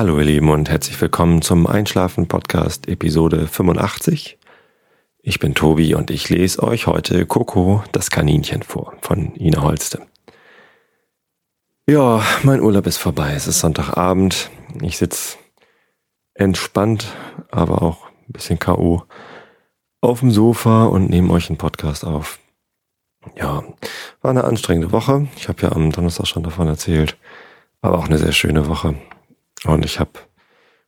Hallo ihr Lieben und herzlich willkommen zum Einschlafen Podcast Episode 85. Ich bin Tobi und ich lese euch heute Coco das Kaninchen vor von Ina Holste. Ja, mein Urlaub ist vorbei. Es ist Sonntagabend. Ich sitze entspannt, aber auch ein bisschen K.O. auf dem Sofa und nehme euch einen Podcast auf. Ja, war eine anstrengende Woche. Ich habe ja am Donnerstag schon davon erzählt. Aber auch eine sehr schöne Woche. Und ich habe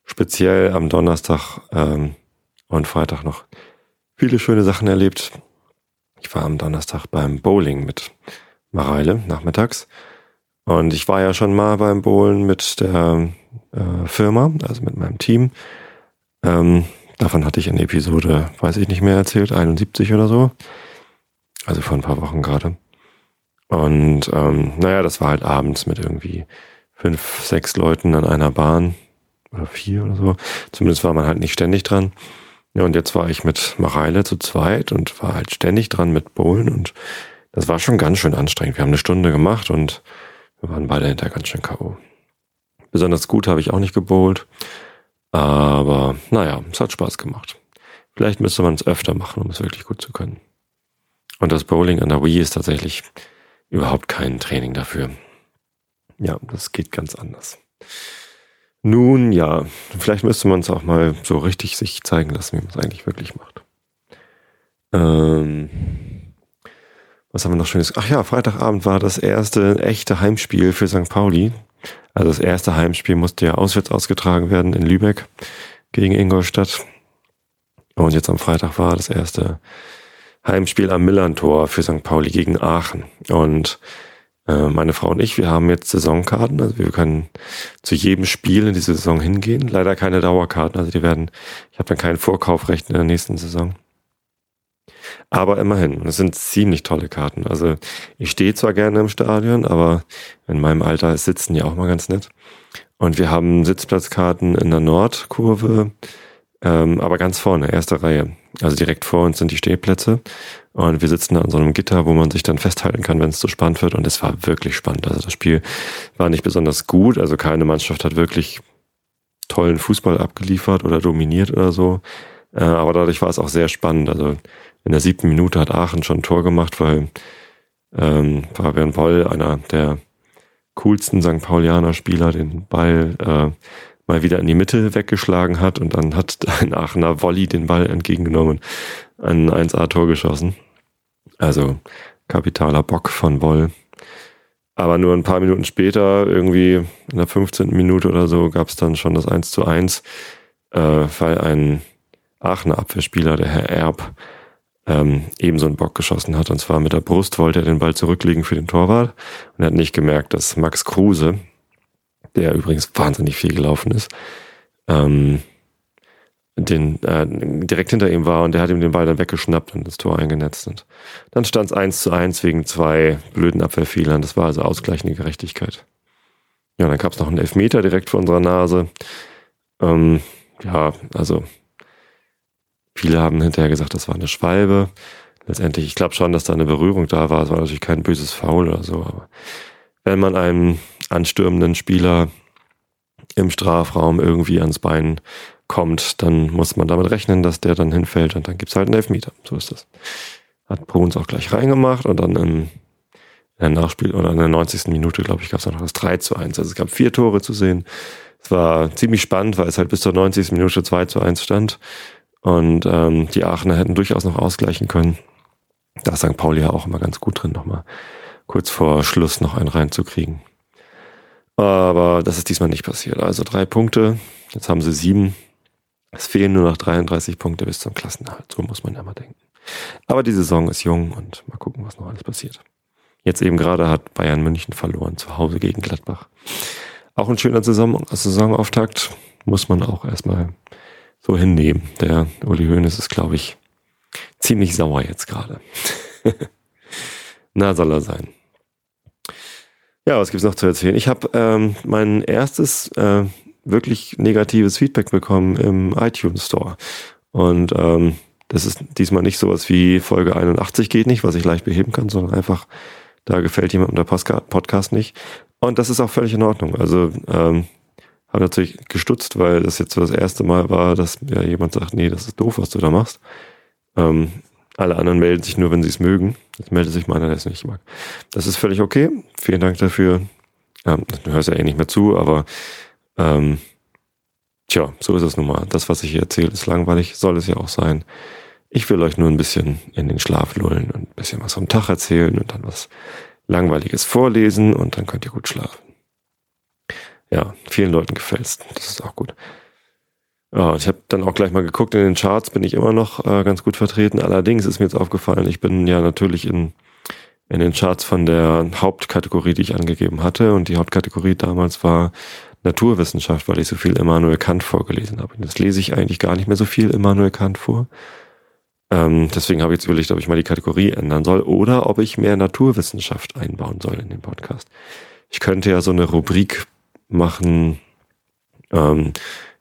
speziell am Donnerstag ähm, und Freitag noch viele schöne Sachen erlebt. Ich war am Donnerstag beim Bowling mit Mareile nachmittags. Und ich war ja schon mal beim Bowlen mit der äh, Firma, also mit meinem Team. Ähm, davon hatte ich in Episode, weiß ich nicht mehr erzählt, 71 oder so. Also vor ein paar Wochen gerade. Und ähm, naja, das war halt abends mit irgendwie fünf, sechs Leuten an einer Bahn oder vier oder so. Zumindest war man halt nicht ständig dran. Ja, und jetzt war ich mit Mareile zu zweit und war halt ständig dran mit Bowlen und das war schon ganz schön anstrengend. Wir haben eine Stunde gemacht und wir waren beide hinter ganz schön K.O. Besonders gut habe ich auch nicht gebowlt, aber naja, es hat Spaß gemacht. Vielleicht müsste man es öfter machen, um es wirklich gut zu können. Und das Bowling an der Wii ist tatsächlich überhaupt kein Training dafür. Ja, das geht ganz anders. Nun ja, vielleicht müsste man es auch mal so richtig sich zeigen lassen, wie man es eigentlich wirklich macht. Ähm, was haben wir noch Schönes? Ach ja, Freitagabend war das erste echte Heimspiel für St. Pauli. Also das erste Heimspiel musste ja auswärts ausgetragen werden in Lübeck gegen Ingolstadt. Und jetzt am Freitag war das erste Heimspiel am Millantor für St. Pauli gegen Aachen. Und meine Frau und ich, wir haben jetzt Saisonkarten, also wir können zu jedem Spiel in diese Saison hingehen. Leider keine Dauerkarten, also die werden, ich habe dann kein Vorkaufrecht in der nächsten Saison. Aber immerhin, es sind ziemlich tolle Karten. Also ich stehe zwar gerne im Stadion, aber in meinem Alter ist Sitzen ja auch mal ganz nett. Und wir haben Sitzplatzkarten in der Nordkurve, ähm, aber ganz vorne, erste Reihe. Also direkt vor uns sind die Stehplätze. Und wir sitzen da an so einem Gitter, wo man sich dann festhalten kann, wenn es zu so spannend wird. Und es war wirklich spannend. Also das Spiel war nicht besonders gut. Also keine Mannschaft hat wirklich tollen Fußball abgeliefert oder dominiert oder so. Äh, aber dadurch war es auch sehr spannend. Also in der siebten Minute hat Aachen schon ein Tor gemacht, weil ähm, Fabian Woll, einer der coolsten St. Paulianer Spieler, den Ball äh, mal wieder in die Mitte weggeschlagen hat und dann hat ein Aachener Volley den Ball entgegengenommen ein 1A-Tor geschossen. Also kapitaler Bock von Woll. Aber nur ein paar Minuten später, irgendwie in der 15. Minute oder so, gab es dann schon das 1 zu 1, äh, weil ein Aachener Abwehrspieler, der Herr Erb, ähm, ebenso einen Bock geschossen hat. Und zwar mit der Brust wollte er den Ball zurücklegen für den Torwart und er hat nicht gemerkt, dass Max Kruse, der übrigens wahnsinnig viel gelaufen ist, ähm, den äh, direkt hinter ihm war und der hat ihm den Ball dann weggeschnappt und das Tor eingenetzt. Und dann stand es eins zu eins wegen zwei blöden Abwehrfehlern. Das war also ausgleichende Gerechtigkeit. Ja, dann gab es noch einen Elfmeter direkt vor unserer Nase. Ähm, ja, also viele haben hinterher gesagt, das war eine Schwalbe. Letztendlich, ich glaube schon, dass da eine Berührung da war. Es war natürlich kein böses Foul oder so, aber wenn man einem anstürmenden Spieler im Strafraum irgendwie ans Bein kommt, dann muss man damit rechnen, dass der dann hinfällt und dann gibt's halt einen Elfmeter. So ist das. Hat Bruns auch gleich reingemacht und dann im, in der Nachspiel oder in der 90. Minute, glaube ich, gab's dann noch das 3 zu 1. Also es gab vier Tore zu sehen. Es war ziemlich spannend, weil es halt bis zur 90. Minute 2 zu 1 stand. Und ähm, die Aachener hätten durchaus noch ausgleichen können. Da ist St. Pauli ja auch immer ganz gut drin, nochmal kurz vor Schluss noch einen reinzukriegen. Aber das ist diesmal nicht passiert. Also drei Punkte, jetzt haben sie sieben. Es fehlen nur noch 33 Punkte bis zum Klassenerhalt. So muss man ja mal denken. Aber die Saison ist jung und mal gucken, was noch alles passiert. Jetzt eben gerade hat Bayern München verloren, zu Hause gegen Gladbach. Auch ein schöner Saison, Saisonauftakt muss man auch erstmal so hinnehmen. Der Uli Hoeneß ist, glaube ich, ziemlich sauer jetzt gerade. Na, soll er sein. Ja, was gibt's noch zu erzählen? Ich habe ähm, mein erstes äh, wirklich negatives Feedback bekommen im iTunes Store. Und ähm, das ist diesmal nicht sowas wie Folge 81 geht nicht, was ich leicht beheben kann, sondern einfach, da gefällt jemandem der Podcast nicht. Und das ist auch völlig in Ordnung. Also ähm, habe natürlich gestutzt, weil das jetzt so das erste Mal war, dass ja jemand sagt, nee, das ist doof, was du da machst. Ähm, alle anderen melden sich nur, wenn sie es mögen. Jetzt meldet sich meiner, der es nicht mag. Das ist völlig okay. Vielen Dank dafür. Ähm, du hörst ja eh nicht mehr zu, aber ähm, tja, so ist es nun mal. Das, was ich hier erzähle, ist langweilig, soll es ja auch sein. Ich will euch nur ein bisschen in den Schlaf lullen und ein bisschen was vom Tag erzählen und dann was Langweiliges vorlesen und dann könnt ihr gut schlafen. Ja, vielen Leuten gefällt's. Das ist auch gut. Ja, ich habe dann auch gleich mal geguckt, in den Charts bin ich immer noch äh, ganz gut vertreten. Allerdings ist mir jetzt aufgefallen, ich bin ja natürlich in, in den Charts von der Hauptkategorie, die ich angegeben hatte. Und die Hauptkategorie damals war Naturwissenschaft, weil ich so viel Immanuel Kant vorgelesen habe. Jetzt lese ich eigentlich gar nicht mehr so viel Immanuel Kant vor. Ähm, deswegen habe ich jetzt überlegt, ob ich mal die Kategorie ändern soll oder ob ich mehr Naturwissenschaft einbauen soll in den Podcast. Ich könnte ja so eine Rubrik machen, ähm,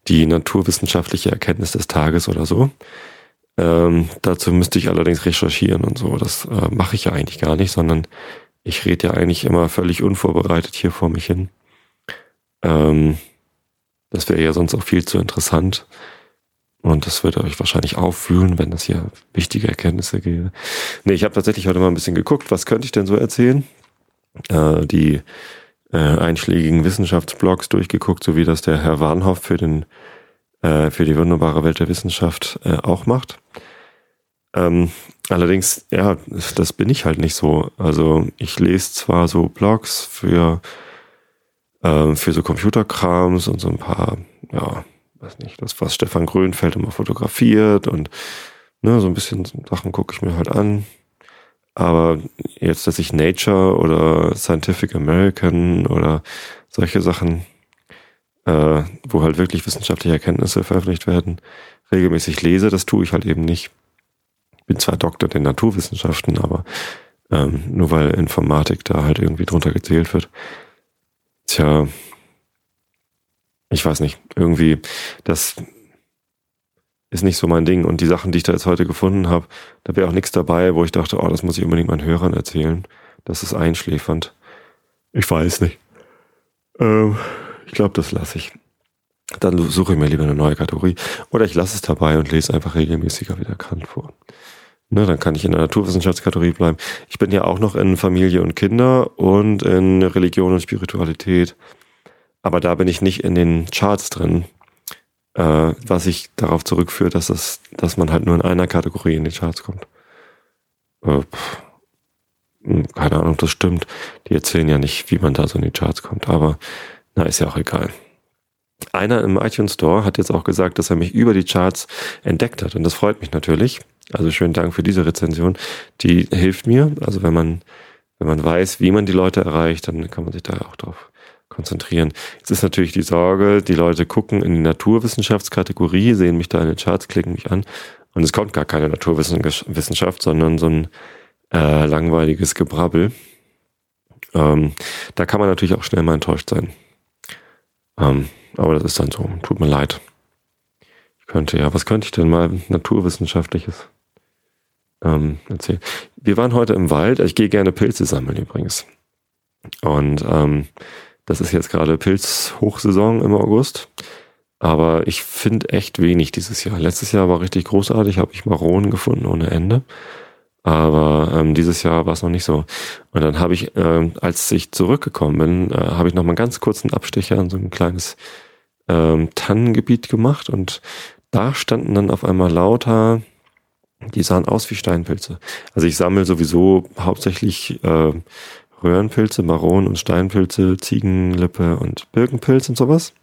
die naturwissenschaftliche Erkenntnis des Tages oder so. Ähm, dazu müsste ich allerdings recherchieren und so. Das äh, mache ich ja eigentlich gar nicht, sondern ich rede ja eigentlich immer völlig unvorbereitet hier vor mich hin. Ähm, das wäre ja sonst auch viel zu interessant. Und das würde euch wahrscheinlich auffühlen, wenn das hier wichtige Erkenntnisse gäbe. Nee, ich habe tatsächlich heute mal ein bisschen geguckt, was könnte ich denn so erzählen? Äh, die äh, einschlägigen Wissenschaftsblogs durchgeguckt, so wie das der Herr Warnhoff für den äh, für die wunderbare Welt der Wissenschaft äh, auch macht. Ähm, allerdings, ja, das bin ich halt nicht so. Also ich lese zwar so Blogs für äh, für so Computerkrams und so ein paar, ja, weiß nicht, das was Stefan Grönfeld immer fotografiert und ne, so ein bisschen Sachen gucke ich mir halt an. Aber jetzt, dass ich Nature oder Scientific American oder solche Sachen, äh, wo halt wirklich wissenschaftliche Erkenntnisse veröffentlicht werden, regelmäßig lese, das tue ich halt eben nicht. Bin zwar Doktor der Naturwissenschaften, aber ähm, nur weil Informatik da halt irgendwie drunter gezählt wird. Tja, ich weiß nicht, irgendwie, das ist nicht so mein Ding. Und die Sachen, die ich da jetzt heute gefunden habe, da wäre auch nichts dabei, wo ich dachte, oh, das muss ich unbedingt meinen Hörern erzählen. Das ist einschläfernd. Ich weiß nicht. Ähm, ich glaube, das lasse ich. Dann suche ich mir lieber eine neue Kategorie. Oder ich lasse es dabei und lese einfach regelmäßiger wieder Kant vor. Ne, dann kann ich in der Naturwissenschaftskategorie bleiben. Ich bin ja auch noch in Familie und Kinder und in Religion und Spiritualität. Aber da bin ich nicht in den Charts drin äh, was ich darauf zurückführt, dass das, dass man halt nur in einer Kategorie in die Charts kommt. Äh, hm, keine Ahnung, das stimmt. Die erzählen ja nicht, wie man da so in die Charts kommt, aber na, ist ja auch egal. Einer im iTunes Store hat jetzt auch gesagt, dass er mich über die Charts entdeckt hat und das freut mich natürlich. Also schönen Dank für diese Rezension. Die hilft mir. Also wenn man, wenn man weiß, wie man die Leute erreicht, dann kann man sich da auch drauf konzentrieren. Jetzt ist natürlich die Sorge, die Leute gucken in die Naturwissenschaftskategorie, sehen mich da in den Charts, klicken mich an und es kommt gar keine Naturwissenschaft, sondern so ein äh, langweiliges Gebrabbel. Ähm, da kann man natürlich auch schnell mal enttäuscht sein. Ähm, aber das ist dann so. Tut mir leid. Ich könnte, ja, was könnte ich denn mal Naturwissenschaftliches ähm, erzählen? Wir waren heute im Wald. Ich gehe gerne Pilze sammeln übrigens. Und ähm, das ist jetzt gerade Pilzhochsaison im August. Aber ich finde echt wenig dieses Jahr. Letztes Jahr war richtig großartig, habe ich Maronen gefunden ohne Ende. Aber ähm, dieses Jahr war es noch nicht so. Und dann habe ich, äh, als ich zurückgekommen bin, äh, habe ich noch mal einen ganz kurzen Abstecher an so ein kleines ähm, Tannengebiet gemacht. Und da standen dann auf einmal lauter, die sahen aus wie Steinpilze. Also ich sammle sowieso hauptsächlich äh, Röhrenpilze, Maronen und Steinpilze, Ziegenlippe und Birkenpilz und sowas.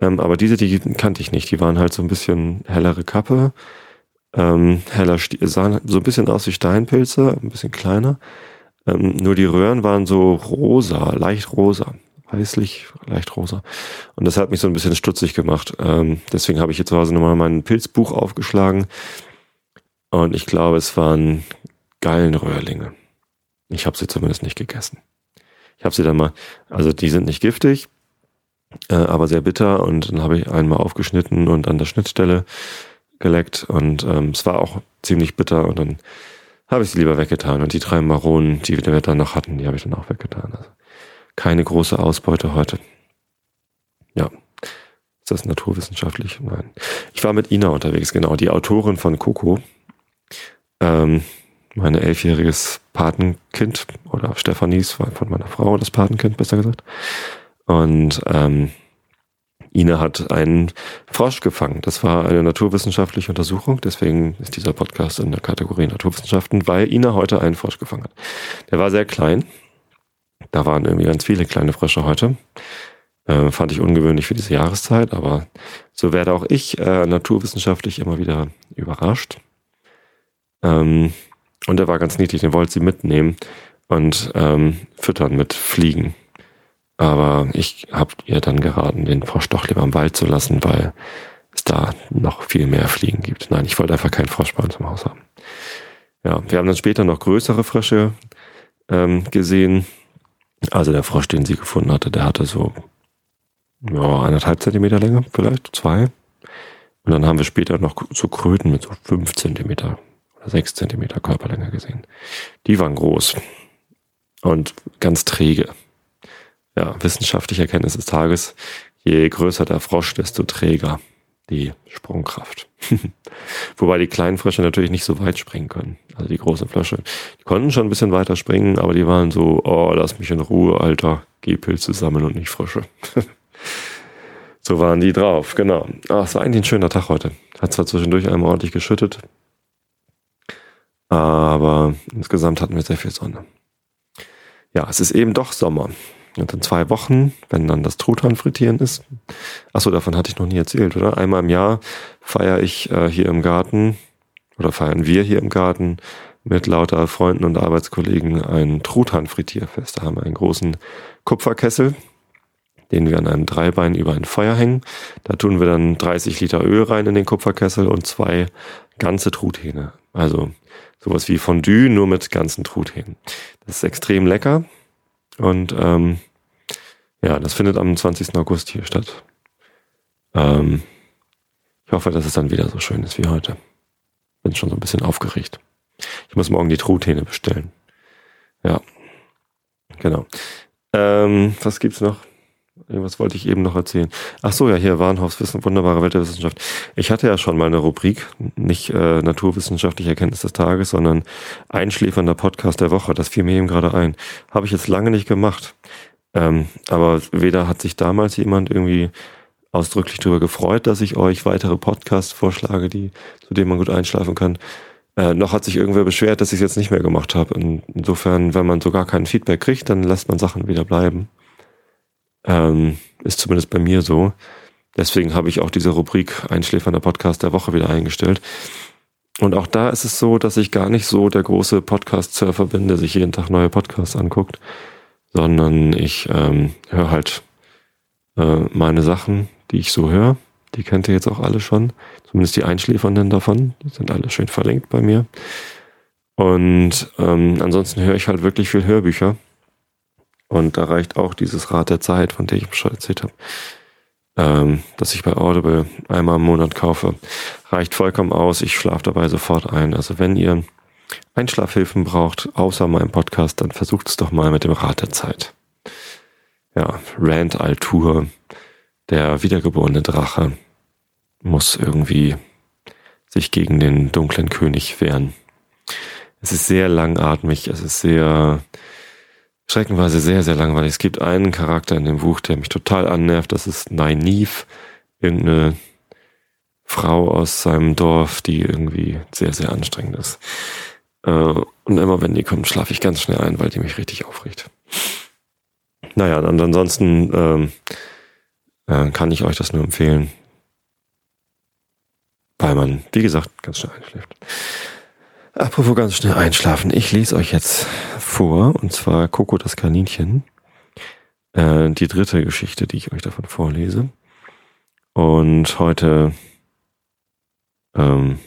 Ähm, aber diese, die kannte ich nicht. Die waren halt so ein bisschen hellere Kappe, ähm, heller, sahen so ein bisschen aus wie Steinpilze, ein bisschen kleiner. Ähm, nur die Röhren waren so rosa, leicht rosa, weißlich, leicht rosa. Und das hat mich so ein bisschen stutzig gemacht. Ähm, deswegen habe ich jetzt zu Hause nochmal mein Pilzbuch aufgeschlagen. Und ich glaube, es waren Gallenröhrlinge. Ich habe sie zumindest nicht gegessen. Ich habe sie dann mal, also die sind nicht giftig, äh, aber sehr bitter und dann habe ich einmal aufgeschnitten und an der Schnittstelle geleckt und ähm, es war auch ziemlich bitter und dann habe ich sie lieber weggetan und die drei Maronen, die wir dann noch hatten, die habe ich dann auch weggetan. Also keine große Ausbeute heute. Ja, Ist das naturwissenschaftlich? Nein. Ich war mit Ina unterwegs, genau, die Autorin von Coco. Ähm, mein elfjähriges Patenkind oder Stephanies war von meiner Frau das Patenkind, besser gesagt. Und ähm, Ina hat einen Frosch gefangen. Das war eine naturwissenschaftliche Untersuchung, deswegen ist dieser Podcast in der Kategorie Naturwissenschaften, weil Ina heute einen Frosch gefangen hat. Der war sehr klein. Da waren irgendwie ganz viele kleine Frösche heute. Äh, fand ich ungewöhnlich für diese Jahreszeit, aber so werde auch ich äh, naturwissenschaftlich immer wieder überrascht. Ähm, und der war ganz niedlich, den wollte sie mitnehmen und ähm, füttern mit Fliegen. Aber ich habe ihr dann geraten, den Frosch doch lieber im Wald zu lassen, weil es da noch viel mehr Fliegen gibt. Nein, ich wollte einfach keinen Frosch bei uns im Haus haben. Ja, wir haben dann später noch größere Frösche ähm, gesehen. Also der Frosch, den sie gefunden hatte, der hatte so ja, eineinhalb Zentimeter Länge, vielleicht zwei. Und dann haben wir später noch so Kröten mit so fünf Zentimeter sechs Zentimeter Körperlänge gesehen. Die waren groß und ganz träge ja, wissenschaftliche Erkenntnis des Tages, je größer der Frosch, desto träger die Sprungkraft. Wobei die kleinen Frösche natürlich nicht so weit springen können. Also die großen Frösche. Die konnten schon ein bisschen weiter springen, aber die waren so, oh, lass mich in Ruhe, Alter, geh Pilze sammeln und nicht Frösche. so waren die drauf, genau. Ach, es war eigentlich ein schöner Tag heute. Hat zwar zwischendurch einmal ordentlich geschüttet, aber insgesamt hatten wir sehr viel Sonne. Ja, es ist eben doch Sommer. Und in zwei Wochen, wenn dann das Truthahn frittieren ist, achso, davon hatte ich noch nie erzählt, oder? Einmal im Jahr feiere ich äh, hier im Garten oder feiern wir hier im Garten mit lauter Freunden und Arbeitskollegen ein Truthahn-Frittierfest. Da haben wir einen großen Kupferkessel, den wir an einem Dreibein über ein Feuer hängen. Da tun wir dann 30 Liter Öl rein in den Kupferkessel und zwei ganze Truthähne. Also sowas wie Fondue, nur mit ganzen Truthähnen. Das ist extrem lecker. Und ähm, ja, das findet am 20. August hier statt. Ähm, ich hoffe, dass es dann wieder so schön ist wie heute. Bin schon so ein bisschen aufgeregt. Ich muss morgen die Truthähne bestellen. Ja, genau. Ähm, was gibt's noch? Irgendwas wollte ich eben noch erzählen. Ach so, ja, hier Warnhaus Wissen, wunderbare Welt der Wissenschaft. Ich hatte ja schon mal eine Rubrik, nicht äh, naturwissenschaftliche Erkenntnis des Tages, sondern einschläfernder Podcast der Woche. Das fiel mir eben gerade ein. Habe ich jetzt lange nicht gemacht. Ähm, aber weder hat sich damals jemand irgendwie ausdrücklich darüber gefreut, dass ich euch weitere Podcasts vorschlage, die, zu denen man gut einschlafen kann. Äh, noch hat sich irgendwer beschwert, dass ich es jetzt nicht mehr gemacht habe. Insofern, wenn man so gar kein Feedback kriegt, dann lässt man Sachen wieder bleiben. Ähm, ist zumindest bei mir so. Deswegen habe ich auch diese Rubrik Einschläfernder Podcast der Woche wieder eingestellt. Und auch da ist es so, dass ich gar nicht so der große Podcast-Surfer bin, der sich jeden Tag neue Podcasts anguckt, sondern ich ähm, höre halt äh, meine Sachen, die ich so höre. Die kennt ihr jetzt auch alle schon. Zumindest die Einschläfernden davon. Die sind alle schön verlinkt bei mir. Und ähm, ansonsten höre ich halt wirklich viel Hörbücher. Und da reicht auch dieses Rad der Zeit, von dem ich schon erzählt habe, ähm, dass ich bei Audible einmal im Monat kaufe, reicht vollkommen aus. Ich schlafe dabei sofort ein. Also wenn ihr Einschlafhilfen braucht, außer meinem Podcast, dann versucht es doch mal mit dem Rad der Zeit. Ja, Rand Altur, der wiedergeborene Drache, muss irgendwie sich gegen den dunklen König wehren. Es ist sehr langatmig, es ist sehr streckenweise sehr, sehr langweilig. Es gibt einen Charakter in dem Buch, der mich total annervt. Das ist Nynaeve, irgendeine Frau aus seinem Dorf, die irgendwie sehr, sehr anstrengend ist. Äh, und immer wenn die kommt, schlafe ich ganz schnell ein, weil die mich richtig aufregt. Naja, und ansonsten ähm, äh, kann ich euch das nur empfehlen, weil man, wie gesagt, ganz schnell einschläft. Apropos ganz schnell einschlafen. Ich lese euch jetzt vor, und zwar Coco das Kaninchen. Äh, die dritte Geschichte, die ich euch davon vorlese. Und heute ähm,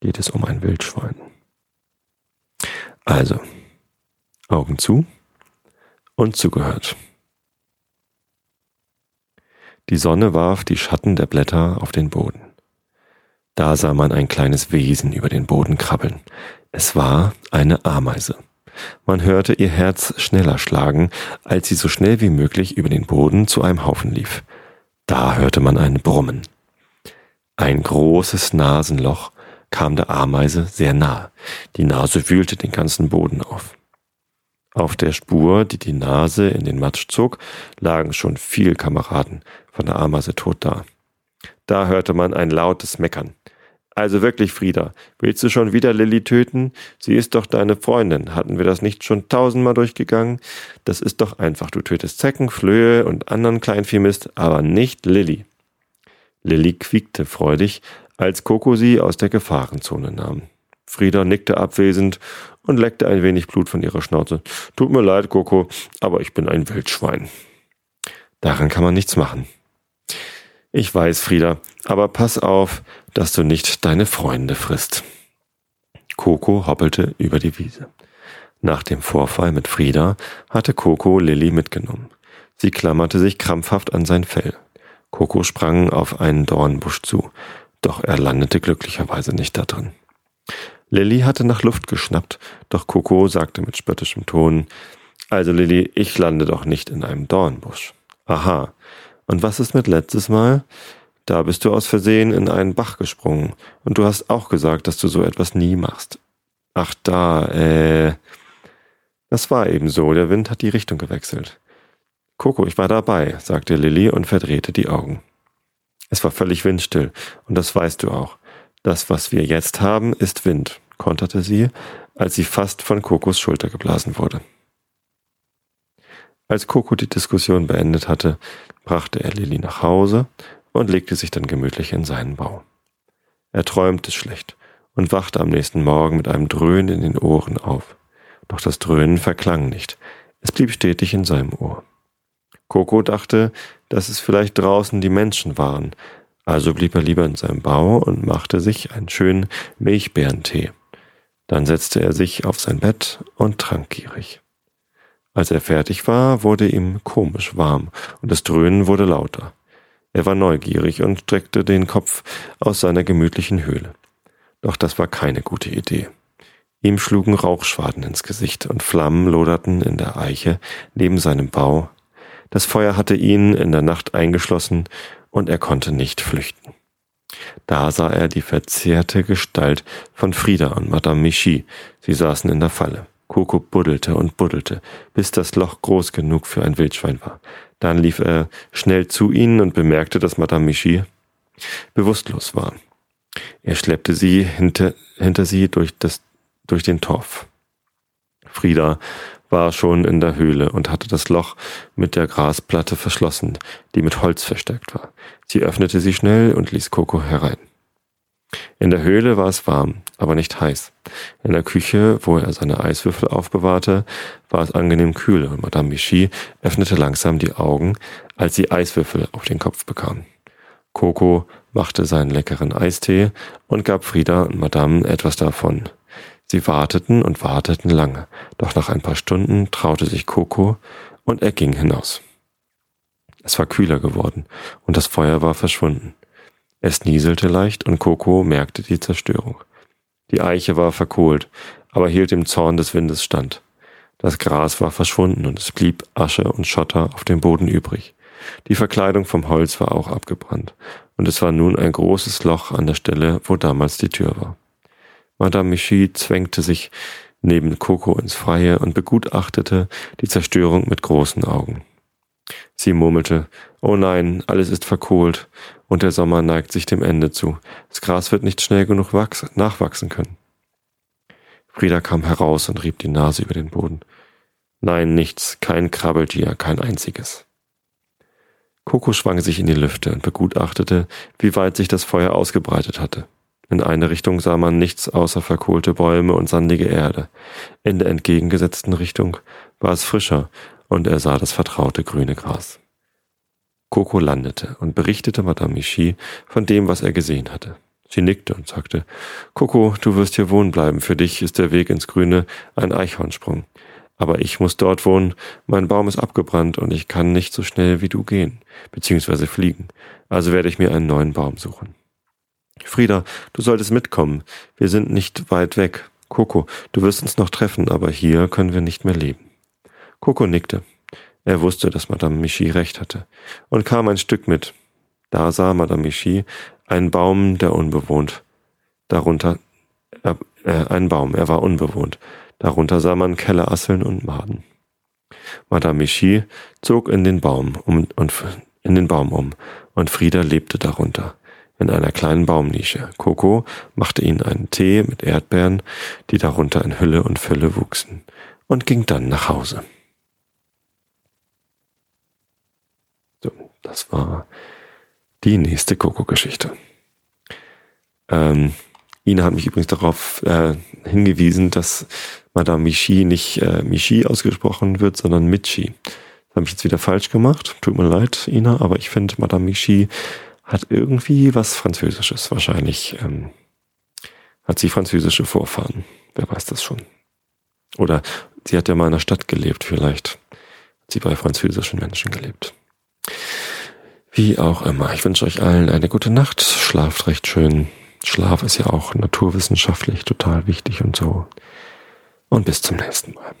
geht es um ein Wildschwein. Also, Augen zu und zugehört. Die Sonne warf die Schatten der Blätter auf den Boden. Da sah man ein kleines Wesen über den Boden krabbeln. Es war eine Ameise. Man hörte ihr Herz schneller schlagen, als sie so schnell wie möglich über den Boden zu einem Haufen lief. Da hörte man ein Brummen. Ein großes Nasenloch kam der Ameise sehr nahe. Die Nase wühlte den ganzen Boden auf. Auf der Spur, die die Nase in den Matsch zog, lagen schon viel Kameraden von der Ameise tot da. Da hörte man ein lautes Meckern. Also wirklich, Frieda, willst du schon wieder Lilly töten? Sie ist doch deine Freundin. Hatten wir das nicht schon tausendmal durchgegangen? Das ist doch einfach. Du tötest Zecken, Flöhe und anderen Kleinviehmist, aber nicht Lilly. Lilly quiekte freudig, als Coco sie aus der Gefahrenzone nahm. Frieda nickte abwesend und leckte ein wenig Blut von ihrer Schnauze. Tut mir leid, Coco, aber ich bin ein Wildschwein. Daran kann man nichts machen. Ich weiß, Frieda, aber pass auf, dass du nicht deine Freunde frisst. Coco hoppelte über die Wiese. Nach dem Vorfall mit Frieda hatte Coco Lilly mitgenommen. Sie klammerte sich krampfhaft an sein Fell. Coco sprang auf einen Dornbusch zu, doch er landete glücklicherweise nicht da drin. Lilly hatte nach Luft geschnappt, doch Coco sagte mit spöttischem Ton, also Lilly, ich lande doch nicht in einem Dornbusch. Aha. Und was ist mit letztes Mal? Da bist du aus Versehen in einen Bach gesprungen. Und du hast auch gesagt, dass du so etwas nie machst. Ach da, äh. Das war eben so, der Wind hat die Richtung gewechselt. Coco, ich war dabei, sagte Lilly und verdrehte die Augen. Es war völlig windstill, und das weißt du auch. Das, was wir jetzt haben, ist Wind, konterte sie, als sie fast von Kokos Schulter geblasen wurde. Als Coco die Diskussion beendet hatte, brachte er Lilly nach Hause und legte sich dann gemütlich in seinen Bau. Er träumte schlecht und wachte am nächsten Morgen mit einem Dröhnen in den Ohren auf. Doch das Dröhnen verklang nicht, es blieb stetig in seinem Ohr. Coco dachte, dass es vielleicht draußen die Menschen waren, also blieb er lieber in seinem Bau und machte sich einen schönen Milchbeerentee. Dann setzte er sich auf sein Bett und trank gierig. Als er fertig war, wurde ihm komisch warm und das Dröhnen wurde lauter. Er war neugierig und streckte den Kopf aus seiner gemütlichen Höhle. Doch das war keine gute Idee. Ihm schlugen Rauchschwaden ins Gesicht und Flammen loderten in der Eiche neben seinem Bau. Das Feuer hatte ihn in der Nacht eingeschlossen und er konnte nicht flüchten. Da sah er die verzehrte Gestalt von Frieda und Madame Michi. Sie saßen in der Falle. Coco buddelte und buddelte, bis das Loch groß genug für ein Wildschwein war. Dann lief er schnell zu ihnen und bemerkte, dass Madame Michi bewusstlos war. Er schleppte sie hinter, hinter sie durch, das, durch den Torf. Frieda war schon in der Höhle und hatte das Loch mit der Grasplatte verschlossen, die mit Holz verstärkt war. Sie öffnete sie schnell und ließ Coco herein. In der Höhle war es warm, aber nicht heiß. In der Küche, wo er seine Eiswürfel aufbewahrte, war es angenehm kühl und Madame Michi öffnete langsam die Augen, als sie Eiswürfel auf den Kopf bekam. Coco machte seinen leckeren Eistee und gab Frieda und Madame etwas davon. Sie warteten und warteten lange, doch nach ein paar Stunden traute sich Coco und er ging hinaus. Es war kühler geworden und das Feuer war verschwunden. Es nieselte leicht und Coco merkte die Zerstörung. Die Eiche war verkohlt, aber hielt dem Zorn des Windes stand. Das Gras war verschwunden und es blieb Asche und Schotter auf dem Boden übrig. Die Verkleidung vom Holz war auch abgebrannt, und es war nun ein großes Loch an der Stelle, wo damals die Tür war. Madame Michi zwängte sich neben Coco ins Freie und begutachtete die Zerstörung mit großen Augen. Sie murmelte, oh nein, alles ist verkohlt, und der Sommer neigt sich dem Ende zu. Das Gras wird nicht schnell genug nachwachsen können. Frieda kam heraus und rieb die Nase über den Boden. Nein, nichts, kein Krabbeltier, kein einziges. Coco schwang sich in die Lüfte und begutachtete, wie weit sich das Feuer ausgebreitet hatte. In eine Richtung sah man nichts außer verkohlte Bäume und sandige Erde. In der entgegengesetzten Richtung war es frischer und er sah das vertraute grüne Gras. Coco landete und berichtete Madame Michi von dem, was er gesehen hatte. Sie nickte und sagte, Coco, du wirst hier wohnen bleiben. Für dich ist der Weg ins Grüne ein Eichhornsprung. Aber ich muss dort wohnen. Mein Baum ist abgebrannt und ich kann nicht so schnell wie du gehen, beziehungsweise fliegen. Also werde ich mir einen neuen Baum suchen. Frieda, du solltest mitkommen. Wir sind nicht weit weg. Coco, du wirst uns noch treffen, aber hier können wir nicht mehr leben. Coco nickte. Er wusste, dass Madame Michi recht hatte und kam ein Stück mit. Da sah Madame Michi einen Baum, der unbewohnt. Darunter äh, äh, ein Baum, er war unbewohnt. Darunter sah man Kellerasseln und Maden. Madame Michi zog in den Baum um und in den Baum um, und Frieda lebte darunter, in einer kleinen Baumnische. Coco machte ihnen einen Tee mit Erdbeeren, die darunter in Hülle und Fülle wuchsen, und ging dann nach Hause. So, das war die nächste Coco-Geschichte. Ähm, Ina hat mich übrigens darauf äh, hingewiesen, dass Madame Michi nicht äh, Michi ausgesprochen wird, sondern Michi. Das habe ich jetzt wieder falsch gemacht. Tut mir leid, Ina, aber ich finde, Madame Michi hat irgendwie was Französisches. Wahrscheinlich ähm, hat sie französische Vorfahren. Wer weiß das schon. Oder sie hat ja mal in einer Stadt gelebt, vielleicht hat sie bei französischen Menschen gelebt. Wie auch immer. Ich wünsche euch allen eine gute Nacht. Schlaft recht schön. Schlaf ist ja auch naturwissenschaftlich total wichtig und so. Und bis zum nächsten Mal.